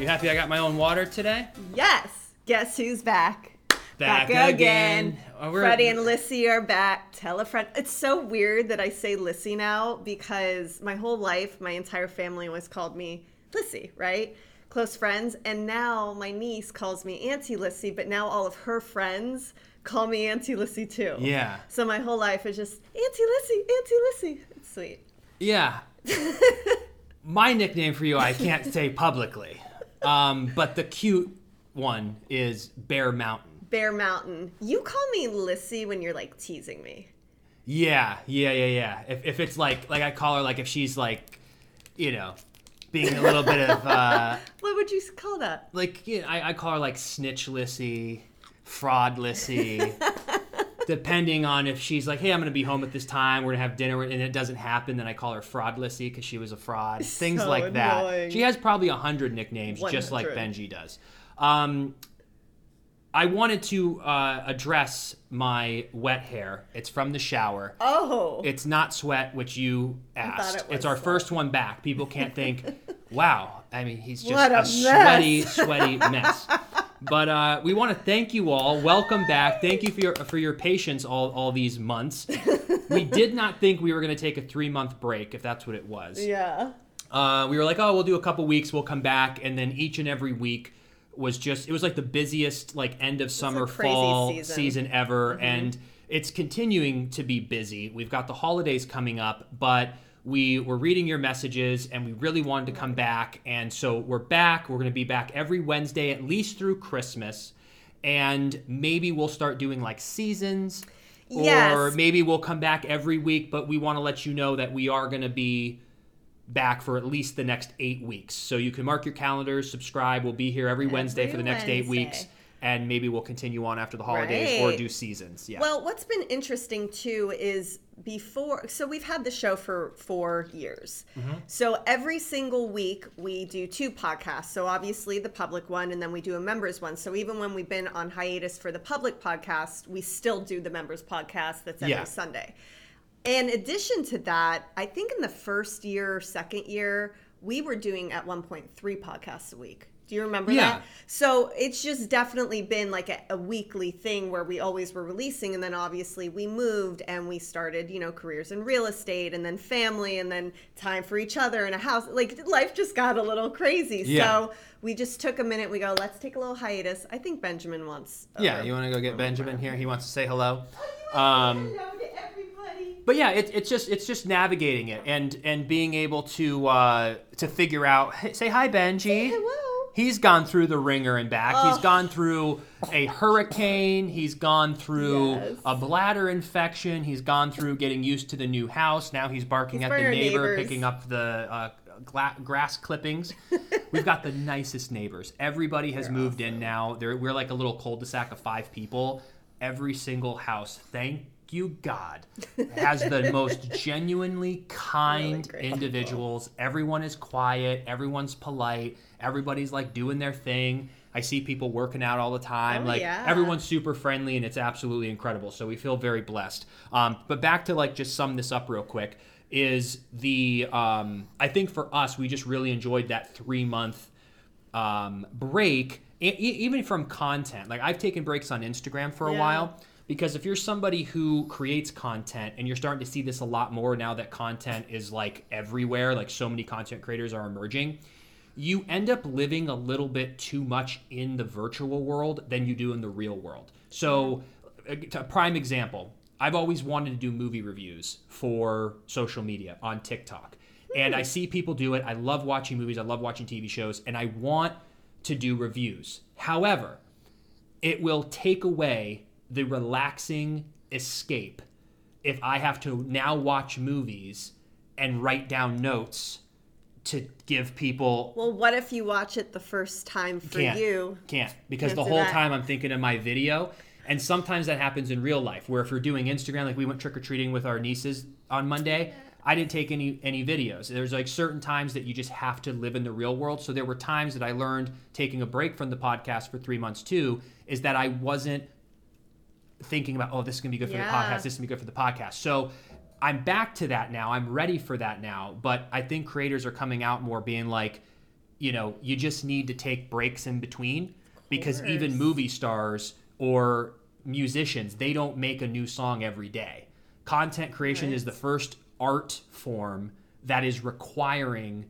Are you happy I got my own water today? Yes. Guess who's back? Back again. Oh, Freddie and Lissy are back. Tell a friend. It's so weird that I say Lissy now because my whole life, my entire family always called me Lissy, right? Close friends. And now my niece calls me Auntie Lissy, but now all of her friends call me Auntie Lissy too. Yeah. So my whole life is just Auntie Lissy, Auntie Lissy. It's sweet. Yeah. my nickname for you, I can't say publicly, um, but the cute one is Bear Mountain. Bear Mountain. You call me Lissy when you're like teasing me. Yeah, yeah, yeah, yeah. If, if it's like like I call her like if she's like, you know, being a little bit of uh, What would you call that? like you know, I, I call her like snitch Lissy, fraud Lissy. Depending on if she's like, hey, I'm gonna be home at this time, we're gonna have dinner, and it doesn't happen, then I call her fraud Lissy because she was a fraud. Things So like that. annoying. She has probably a hundred nicknames, just like Benji does. Um, I wanted to uh, address my wet hair. It's from the shower. Oh. It's not sweat, which you asked. it it's our sweat. first one back. People can't think, wow. I mean, he's just What a a, sweaty, sweaty mess. But uh, we want to thank you all. Welcome back. Thank you for your for your patience all all these months. We did not think we were going to take a three month break, if that's what it was. yeah. Uh, we were like, oh, we'll do a couple weeks, we'll come back, and then each and every week was just it was like the busiest like end of summer fall season. ever, and it's continuing to be busy. We've got the holidays coming up, but we were reading your messages and we really wanted to come back, and so we're back. We're going to be back every Wednesday at least through Christmas, and maybe we'll start doing like seasons. Or Yes. maybe we'll come back every week, but we want to let you know that we are going to be back for at least the next eight weeks. So you can mark your calendars, subscribe. We'll be here every Wednesday for the next eight weeks. And maybe we'll continue on after the holidays or do seasons. Yeah. Well, what's been interesting too is before, so we've had the show for four years. Mm-hmm. So every single week we do two podcasts. So obviously the public one, and then we do a members one. So even when we've been on hiatus for the public podcast, we still do the members podcast that's every Yeah. Sunday. In addition to that, I think in the first year, or second year, we were doing at one point three podcasts a week. Do you remember Yeah. that? So it's just definitely been like a, a weekly thing where we always were releasing. And then obviously we moved and we started, you know, careers in real estate and then family and then time for each other in a house. Like life just got a little crazy. Yeah. So we just took a minute. We go, let's take a little hiatus. I think Benjamin wants. yeah, you want to go get Benjamin here? He wants to say hello. Um, Hello but yeah, it, it's just it's just navigating it and and being able to uh, to figure out. Say hi, Benji. Hello. He's gone through the ringer and back. He's gone through a hurricane. He's gone through Yes. a bladder infection. He's gone through getting used to the new house. Now he's barking He's at the neighbor, neighbors. picking up the uh, gla- grass clippings. We've got the nicest neighbors. Everybody has moved in now. They're, we're like a little cul-de-sac of five people. Every single house, thank you God, has the most genuinely kind people. individuals. Everyone is quiet. Everyone's polite. Everybody's like doing their thing. I see people working out all the time. Oh, like yeah. everyone's super friendly and it's absolutely incredible. So we feel very blessed. Um, but back to like just sum this up real quick is the um, I think for us we just really enjoyed that three month um, break, e- even from content. Like I've taken breaks on Instagram for a Yeah. while because if you're somebody who creates content and you're starting to see this a lot more now that content is like everywhere, like so many content creators are emerging, you end up living a little bit too much in the virtual world than you do in the real world. So, uh, a a prime example, I've always wanted to do movie reviews for social media on TikTok. And I hmm. see people do it. I love watching movies, I love watching TV shows, and I want to do reviews. However, it will take away the relaxing escape. If I have to now watch movies and write down notes to give people Well, what if you watch it the first time for can't. you? can't. Because the whole that. time I'm thinking of my video and sometimes that happens in real life where if you're doing Instagram like we went trick or treating with our nieces on Monday I didn't take any any videos. There's like certain times that you just have to live in the real world. So there were times that I learned taking a break from the podcast for 3 months too is that I wasn't thinking about oh this is going to be good for the podcast this is going to be good for the podcast so I'm back to that now I'm ready for that now but I think creators are coming out more being like you know, you just need to take breaks in between because even movie stars or musicians, they don't make a new song every day. Content creation Right. is the first art form that is requiring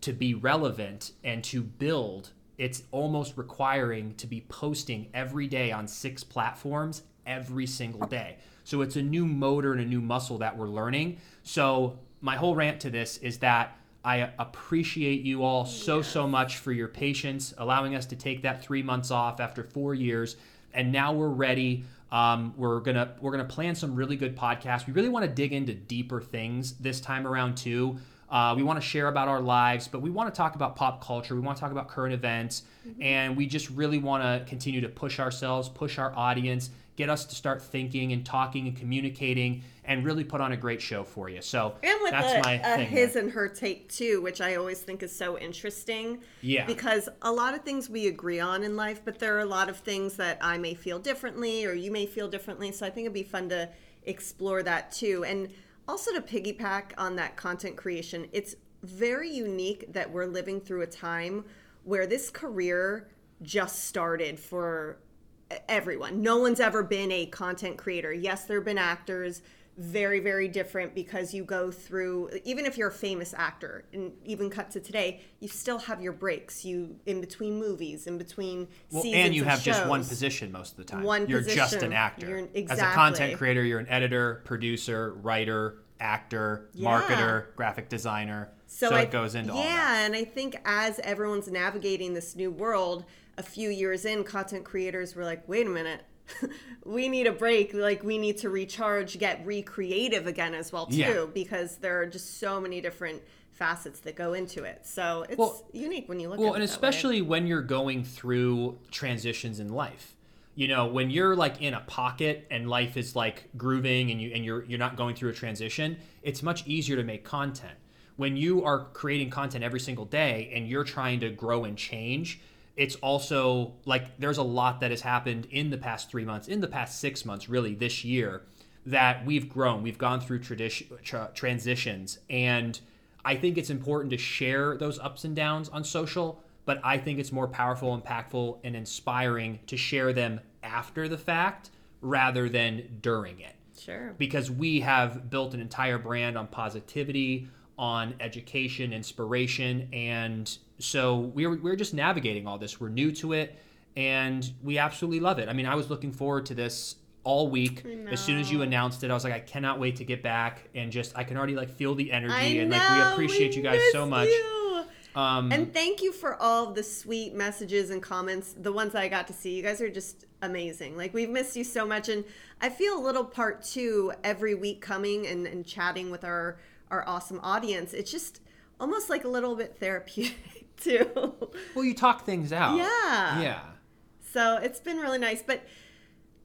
to be relevant and to build. It's almost requiring to be posting every day on six platforms every single day. So it's a new motor and a new muscle that we're learning. So my whole rant to this is that I appreciate you all so so much for your patience, allowing us to take that three months off after four years, and now we're ready. Um, we're gonna we're gonna plan some really good podcasts. We really want to dig into deeper things this time around too. Uh, we want to share about our lives, but we want to talk about pop culture. We want to talk about current events, and we just really want to continue to push ourselves, push our audience, get us to start thinking and talking and communicating, and really put on a great show for you. So And with that's a, my a thing. his there. and her take too, which I always think is so interesting. Yeah. Because a lot of things we agree on in life, but there are a lot of things that I may feel differently or you may feel differently. So I think it'd be fun to explore that too. And also to piggyback on that content creation, it's very unique that we're living through a time where this career just started for everyone. No one's ever been a content creator. Yes, there have been actors, very, very different because you go through, even if you're a famous actor, and even cut to today, you still have your breaks. You in between movies, in between Well, seasons. and you of have just one position most of the time. One you're just an actor. You're- As a content creator, you're an editor, producer, writer, actor, Yeah. marketer, graphic designer. So, I- it goes into yeah, all that. and I think as everyone's navigating this new world, a few years in, content creators were like, "Wait a minute, we need a break. Like we need to recharge, get recreative again as well too, Yeah. because there are just so many different facets that go into it. So it's Well- unique when you look Well, at and it. that way. especially when you're going through transitions in life. You know, when you're like in a pocket and life is like grooving and you and you're you're not going through a transition, it's much easier to make content. When you are creating content every single day and you're trying to grow and change, it's also like there's a lot that has happened in the past 3 months, in the past 6 months really this year that we've grown. We've gone through tradition tra- transitions and I think it's important to share those ups and downs on social, but I think it's more powerful, impactful, and inspiring to share them after the fact rather than during it. sure. Because we have built an entire brand on positivity, on education, inspiration, and so we're, we're just navigating all this. We're new to it, and we absolutely love it. I mean, I was looking forward to this all week. As soon as you announced it, I was like, I cannot wait to get back and just I can already like feel the energy I and know, like we appreciate you guys so much. you. Um, And thank you for all the sweet messages and comments. The ones that I got to see, you guys are just amazing. Like we've missed you so much, and I feel a little part two every week coming and, and chatting with our our awesome audience. It's just almost like a little bit therapeutic too. well, you talk things out. Yeah. Yeah. So it's been really nice, but.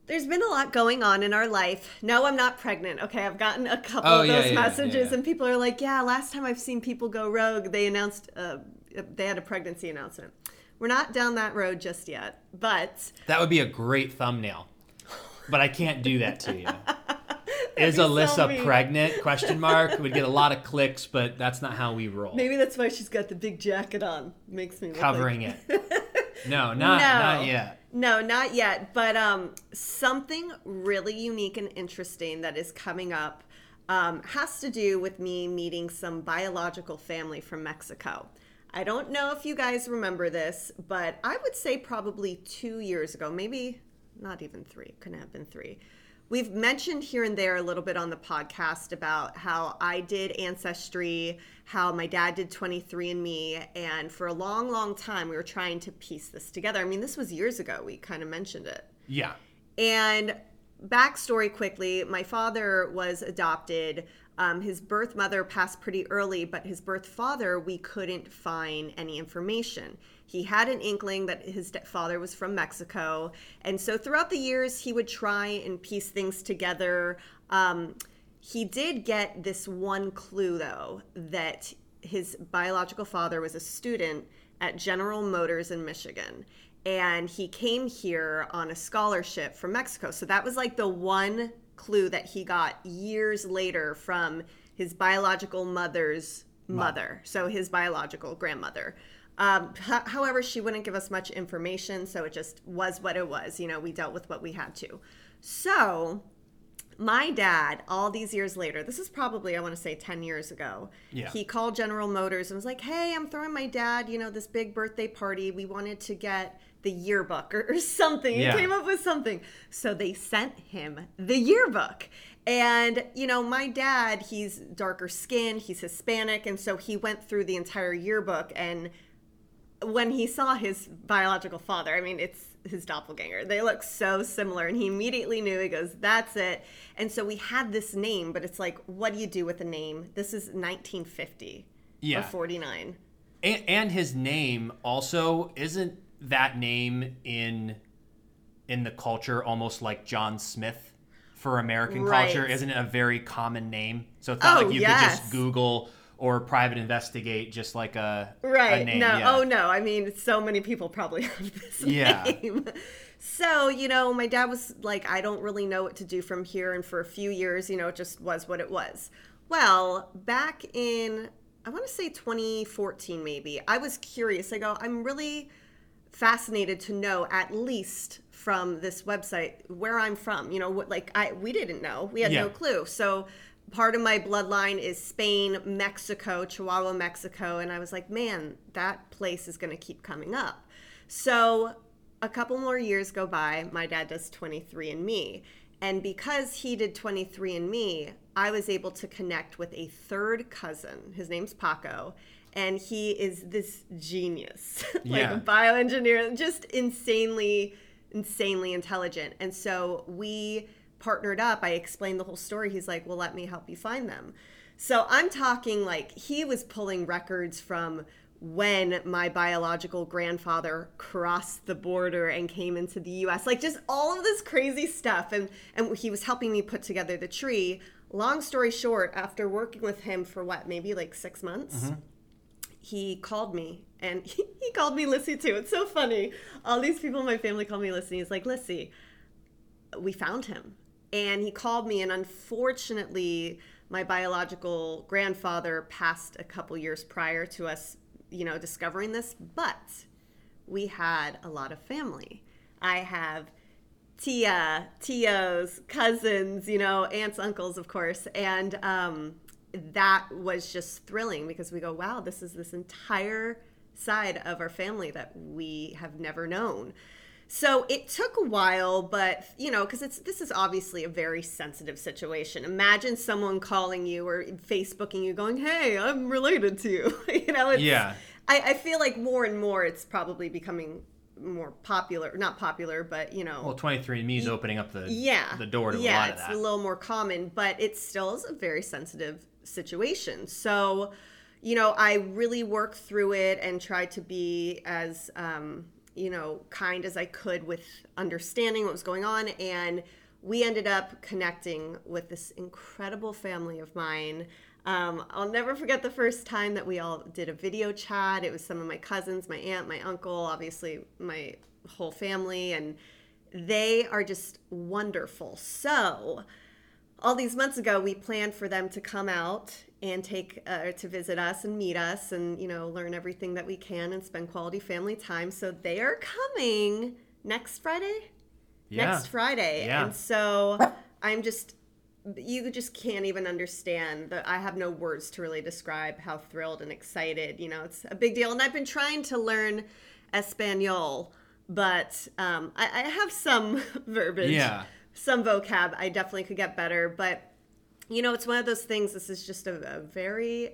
There's been a lot going on in our life. No, I'm not pregnant. Okay, I've gotten a couple Oh, of those yeah, yeah, messages, yeah. and people are like, "Yeah, last time I've seen people go rogue, they announced uh, they had a pregnancy announcement." We're not down that road just yet, but That would be a great thumbnail. But I can't do that to you. Is be so Alyssa pregnant? Question mark. We'd get a lot of clicks, but that's not how we roll. maybe that's why she's got the big jacket on. Makes me Covering like... it. No, not No. not yet. No, not yet. But um, something really unique and interesting that is coming up um, has to do with me meeting some biological family from Mexico. I don't know if you guys remember this, but I would say probably two years ago, maybe not even three, couldn't have been three. We've mentioned here and there a little bit on the podcast about how I did Ancestry, how my dad did 23andMe, and for a long, long time we were trying to piece this together. I mean, this was years ago, we kind of mentioned it. Yeah. And backstory quickly my father was adopted. Um, his birth mother passed pretty early, but his birth father, we couldn't find any information. He had an inkling that his father was from Mexico. And so throughout the years, he would try and piece things together. Um, he did get this one clue, though, that his biological father was a student at General Motors in Michigan. And he came here on a scholarship from Mexico. So that was like the one clue that he got years later from his biological mother's mother. So his biological grandmother. Um, h- however, she wouldn't give us much information, so it just was what it was. You know, we dealt with what we had to. So, my dad, all these years later, this is probably, I want to say 10 years ago, Yeah. he called General Motors and was like, hey, I'm throwing my dad, you know, this big birthday party. We wanted to get the yearbook or, or something. Yeah. He came up with something. So they sent him the yearbook. And, you know, my dad, he's darker skinned, he's Hispanic. And so he went through the entire yearbook. And when he saw his biological father, I mean, it's his doppelganger. They look so similar. And he immediately knew, he goes, that's it. And so we had this name, but it's like, what do you do with a name? This is 1950 Yeah. or 49. And, and his name also isn't that name in in the culture almost like John Smith for American Right. culture? Isn't it a very common name? So it's not Oh, like you yes. could just Google or private investigate just like a Right. A name. no. yeah. Oh no. I mean, so many people probably have this Yeah. name. So, you know, my dad was like, I don't really know what to do from here. And for a few years, you know, it just was what it was. Well, back in, I want to say 2014, maybe, I was curious. I go, I'm really fascinated to know at least from this website where I'm from. You know, what like I we didn't know. We had Yeah. no clue. So part of my bloodline is Spain, Mexico, Chihuahua, Mexico, and I was like, man, that place is going to keep coming up. So a couple more years go by, my dad does 23andme. And because he did 23andme, I was able to connect with a third cousin. His name's Paco, and he is this genius, like Yeah. a bioengineer, just insanely, insanely intelligent. And so we partnered up. I explained the whole story. He's like, "Well, let me help you find them." So I'm talking like he was pulling records from when my biological grandfather crossed the border and came into the US like just all of this crazy stuff. And and he was helping me put together the tree. Long story short after working with him for what maybe like 6 months mm-hmm. he called me. And he, he called me Lissy too. It's so funny. All these people in my family call me Lissy. He's like Lissy we found him and he called me and unfortunately my biological grandfather passed a couple years prior to us you know discovering this but we had a lot of family. I have tia tios cousins you know aunts uncles of course and um, that was just thrilling because we go wow this is this entire side of our family that we have never known so it took a while, but you know, because it's this is obviously a very sensitive situation. Imagine someone calling you or Facebooking you, going, "Hey, I'm related to you." you know, it's, Yeah. I, I feel like more and more it's probably becoming more popular, not popular, but you know, Well, 23andMe is opening up the yeah, the door to yeah, a lot of it's that. a little more common, but it still is a very sensitive situation. So, you know, I really worked through it and tried to be as um, you know kind as I could with understanding what was going on, and we ended up connecting with this incredible family of mine. Um, I'll never forget the first time that we all did a video chat. It was some of my cousins, my aunt, my uncle, obviously my whole family, and they are just wonderful. So, all these months ago, we planned for them to come out and take uh, to visit us and meet us, and you know, learn everything that we can and spend quality family time. So they are coming next Friday. yeah. Next Friday, Yeah. and so I'm just. You just can't even understand that. I have no words to really describe how thrilled and excited. You know, it's a big deal, and I've been trying to learn Espanol, but um, I, I have some verbiage Yeah. some vocab I definitely could get better, but you know, it's one of those things. This is just a, a very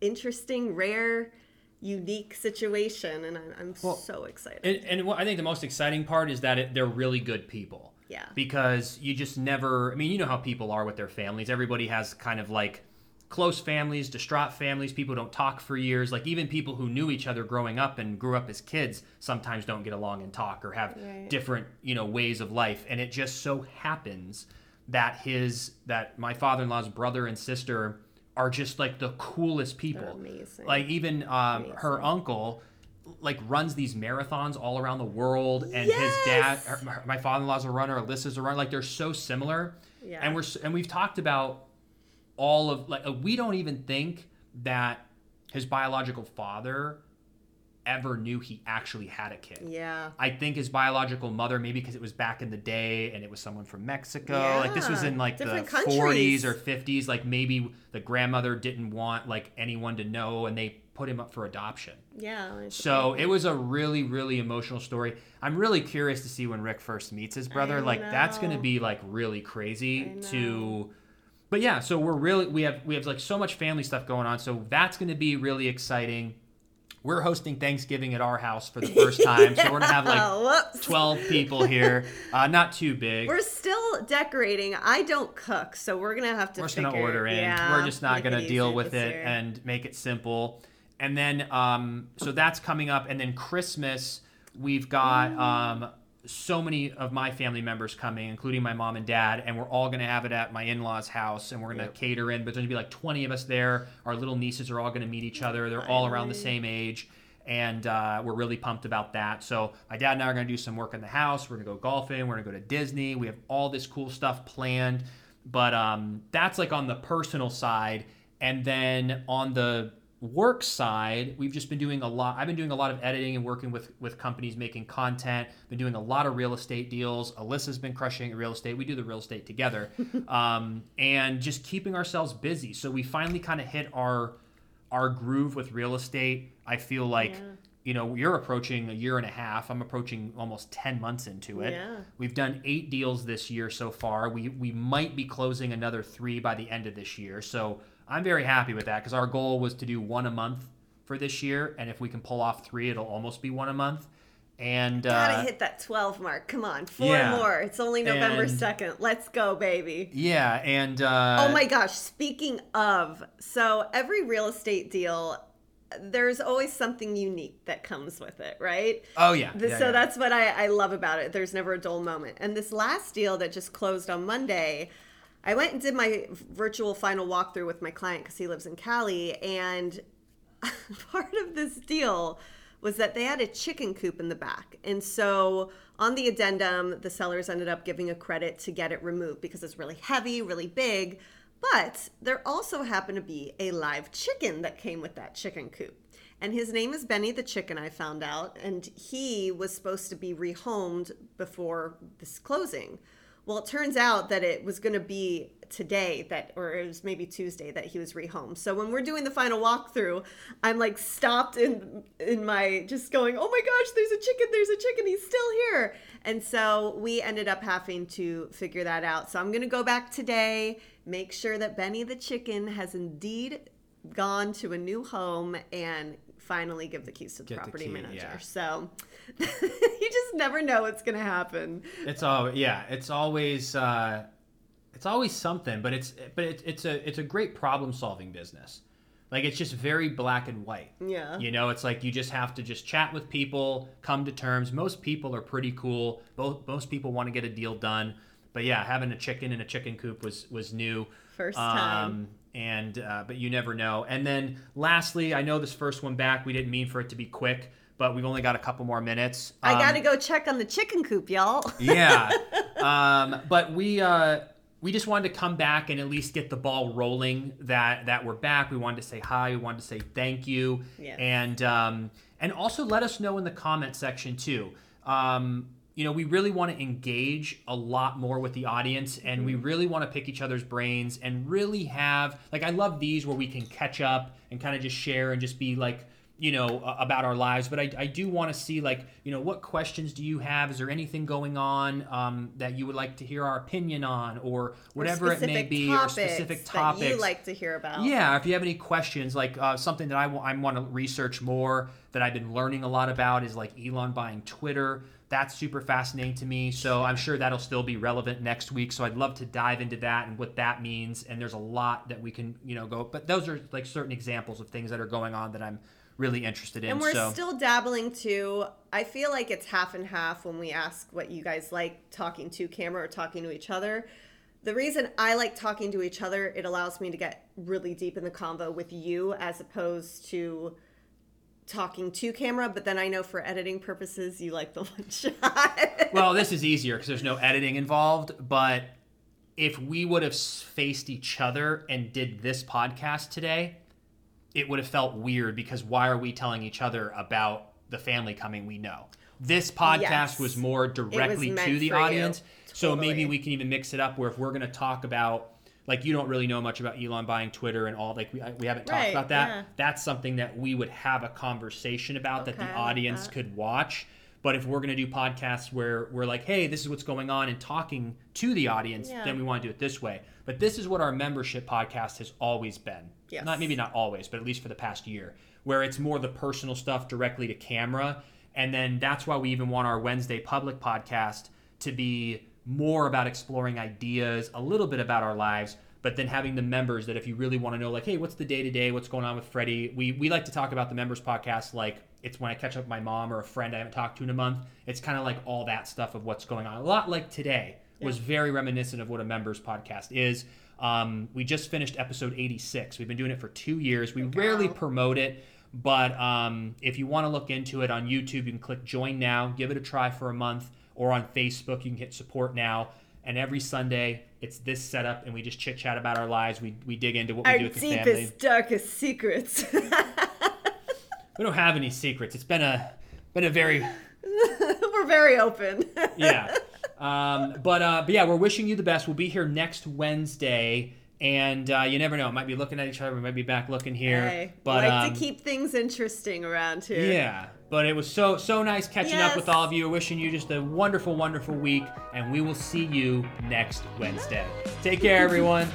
interesting, rare, unique situation, and I'm, I'm Well, so excited. And, and I think the most exciting part is that it, they're really good people. Yeah. Because you just never, I mean, you know how people are with their families. Everybody has kind of like close families, distraught families. People don't talk for years. Like even people who knew each other growing up and grew up as kids sometimes don't get along and talk or have Right. different, you know, ways of life. And it just so happens that his, that my father in law's brother and sister are just like the coolest people. amazing. Like even um, her uncle like runs these marathons all around the world and his dad her, my father-in-law's a runner alyssa's a runner like they're so similar Yeah. and we're and we've talked about all of like we don't even think that his biological father ever knew he actually had a kid. Yeah. I think his biological mother, maybe because it was back in the day and it was someone from Mexico. Yeah. Like this was in like the different 40s or 50s. Like maybe the grandmother didn't want like anyone to know and they put him up for adoption. Yeah. So it was a really, really emotional story. I'm really curious to see when Rick first meets his brother. I Like that's gonna be like really crazy to but yeah, so we're really we have we have like so much family stuff going on. So that's gonna be really exciting. We're hosting Thanksgiving at our house for the first time. So we're gonna have like Oh, whoops. 12 people here. Uh, not too big. We're still decorating. I don't cook, so we're gonna have to. We're just gonna order in. Yeah, We're just not gonna deal with it year. and make it simple. And then um, so that's coming up, and then Christmas we've got um, so many of my family members coming, including my mom and dad, and we're all gonna have it at my in-laws' house, and we're gonna Yep. cater in. But there's gonna be like 20 of us there. Our little nieces are all gonna meet each other. They're all around the same age. And uh, we're really pumped about that. So my dad and I are going to do some work in the house. We're going to go golfing. We're going to go to Disney. We have all this cool stuff planned but um, that's like on the personal side and then on the work side we've just been doing a lot i've been doing a lot of editing and working with with companies making content been doing a lot of real estate deals alyssa's been crushing real estate we do the real estate together um, and just keeping ourselves busy so we finally kind of hit our our groove with real estate i feel like Yeah. you know you're approaching a year and a half i'm approaching almost 10 months into it Yeah. We've done eight deals this year so far. We we might be closing another three by the end of this year. So I'm very happy with that because our goal was to do one a month for this year, and if we can pull off three, it'll almost be one a month. And Gotta uh, hit that 12 mark. Come on, four yeah. more. It's only November And- 2nd. Let's go, baby. yeah, and uh, oh my gosh, speaking of, so every real estate deal, there's always something unique that comes with it, right? oh yeah, The- yeah, so yeah. that's what I, I love about it. There's never a dull moment. And this last deal that just closed on Monday, I went and did my virtual final walkthrough with my client because he lives in Cali. And part of this deal was that they had a chicken coop in the back. And so on the addendum, the sellers ended up giving a credit to get it removed because it's really heavy, really big. But there also happened to be a live chicken that came with that chicken coop. And his name is Benny the Chicken, I found out. And he was supposed to be rehomed before this closing. Well, it turns out that it was going to be today that, or it was maybe Tuesday that he was rehomed. So when we're doing the final walkthrough, I'm like stopped in in my just going, oh my gosh, there's a chicken, there's a chicken, he's still here. And so we ended up having to figure that out. So I'm going to go back today, make sure that Benny the chicken has indeed gone to a new home and finally give the keys to the Get the property key, manager. yeah. So you just never know what's going to happen. It's all yeah. It's always uh, it's always something, but it's but it's it's a it's a great problem solving business. Like it's just very black and white. Yeah. You know, it's like you just have to just chat with people, come to terms. Most people are pretty cool. Both most people want to get a deal done. But yeah, having a chicken in a chicken coop was was new. First time. Um, and uh, but you never know. And then lastly, I know this first one back. We didn't mean for it to be quick, but we've only got a couple more minutes. I Um, got to go check on the chicken coop, y'all. yeah. Um, but we uh, we just wanted to come back and at least get the ball rolling. That that we're back. We wanted to say hi. We wanted to say thank you. Yes. And um, and also let us know in the comment section too. Um, you know, we really want to engage a lot more with the audience, and we really want to pick each other's brains and really have like I love these where we can catch up and kind of just share and just be like you know a- about our lives but i, I do want to see like you know what questions do you have? Is there anything going on um, that you would like to hear our opinion on or whatever it may be or topics specific that topics? you like to hear about. yeah if you have any questions like uh, something that I want to research more that i've been learning a lot about is like elon buying twitter that's super fascinating to me so i'm sure that'll still be relevant next week so i'd love to dive into that and what that means and there's a lot that we can you know go but those are like certain examples of things that are going on that i'm really interested in And we're so still dabbling too. I feel like it's half and half when we ask what you guys like talking to camera or talking to each other. The reason I like talking to each other, it allows me to get really deep in the convo with you as opposed to talking to camera. But then I know for editing purposes, you like the one shot. well, this is easier because there's no editing involved. But if we would have faced each other and did this podcast today, it would have felt weird because why are we telling each other about the family coming, we know. This podcast Yes. was more directly meant to the audience. So maybe we can even mix it up where if we're going to talk about like you don't really know much about Elon buying Twitter and all like we, we haven't talked Right, about that. yeah. That's something that we would have a conversation about that the like audience that. could watch. But if we're going to do podcasts where we're like, hey, this is what's going on and talking to the audience, Yeah. then we want to do it this way. But this is what our membership podcast has always been. Yes. Not maybe not always, but at least for the past year, where it's more the personal stuff directly to camera. And then that's why we even want our Wednesday public podcast to be more about exploring ideas, a little bit about our lives, but then having the members that if you really want to know, like, hey, what's the day to day, what's going on with Freddie, we, we like to talk about the members podcast like it's when I catch up with my mom or a friend I haven't talked to in a month. It's kind of like all that stuff of what's going on. A lot like today was very reminiscent of what a members podcast is. Um, we just finished episode 86. We've been doing it for two years. We rarely promote it, but um, if you want to look into it on YouTube, you can click join now, give it a try for a month, or on Facebook, you can hit support now. And every Sunday, it's this setup, and we just chit chat about our lives. We, we dig into what we Our do with the deepest, family. darkest secrets. We don't have any secrets. It's been a been a very We're very open. yeah. Um, but uh, but yeah, we're wishing you the best. We'll be here next Wednesday, and uh, you never know. Might be looking at each other. We might be back looking here. But like um, to keep things interesting around here. yeah. But it was so so nice catching up with all of you. Wishing you just a wonderful wonderful week, and we will see you next Wednesday. Take care, everyone.